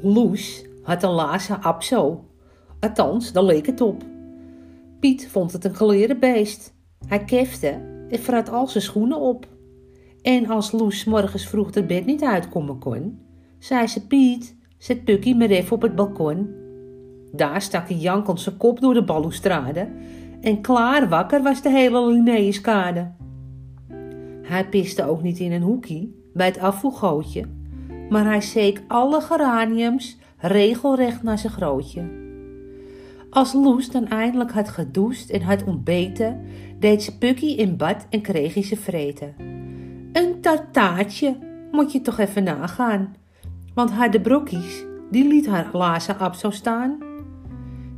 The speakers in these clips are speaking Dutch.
Loes had een laarzen abso. Althans, daar leek het op. Piet vond het een geleerde beest. Hij kefte en vrat al zijn schoenen op. En als Loes morgens vroeg de bed niet uitkomen kon, zei ze: Piet, zet Pukkie maar even op het balkon. Daar stak hij jankend zijn kop door de balustrade en klaar wakker was de hele Linnaeuskade. Hij piste ook niet in een hoekie bij het afvoergootje, maar hij zeek alle geraniums regelrecht naar zijn grootje. Als Loes dan eindelijk had gedoucht en had ontbeten, deed ze Pukkie in bad en kreeg hij ze vreten. Een tartaartje, moet je toch even nagaan. Want haar de brokkies, die liet haar laarzen ab zo staan.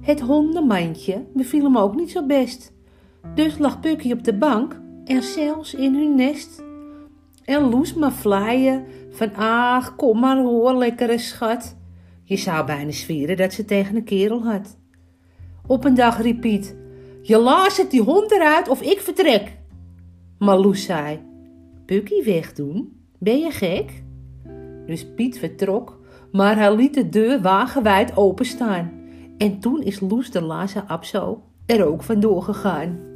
Het hondenmandje beviel hem ook niet zo best. Dus lag Pukkie op de bank en zelfs in hun nest. En Loes maar vleien van ach, kom maar hoor, lekkere schat. Je zou bijna zwieren dat ze tegen een kerel had. Op een dag riep Piet, je laat die hond eruit of ik vertrek. Maar Loes zei, Pukkie wegdoen, ben je gek? Dus Piet vertrok, maar hij liet de deur wagenwijd openstaan. En toen is Loes de lazen Abso er ook vandoor gegaan.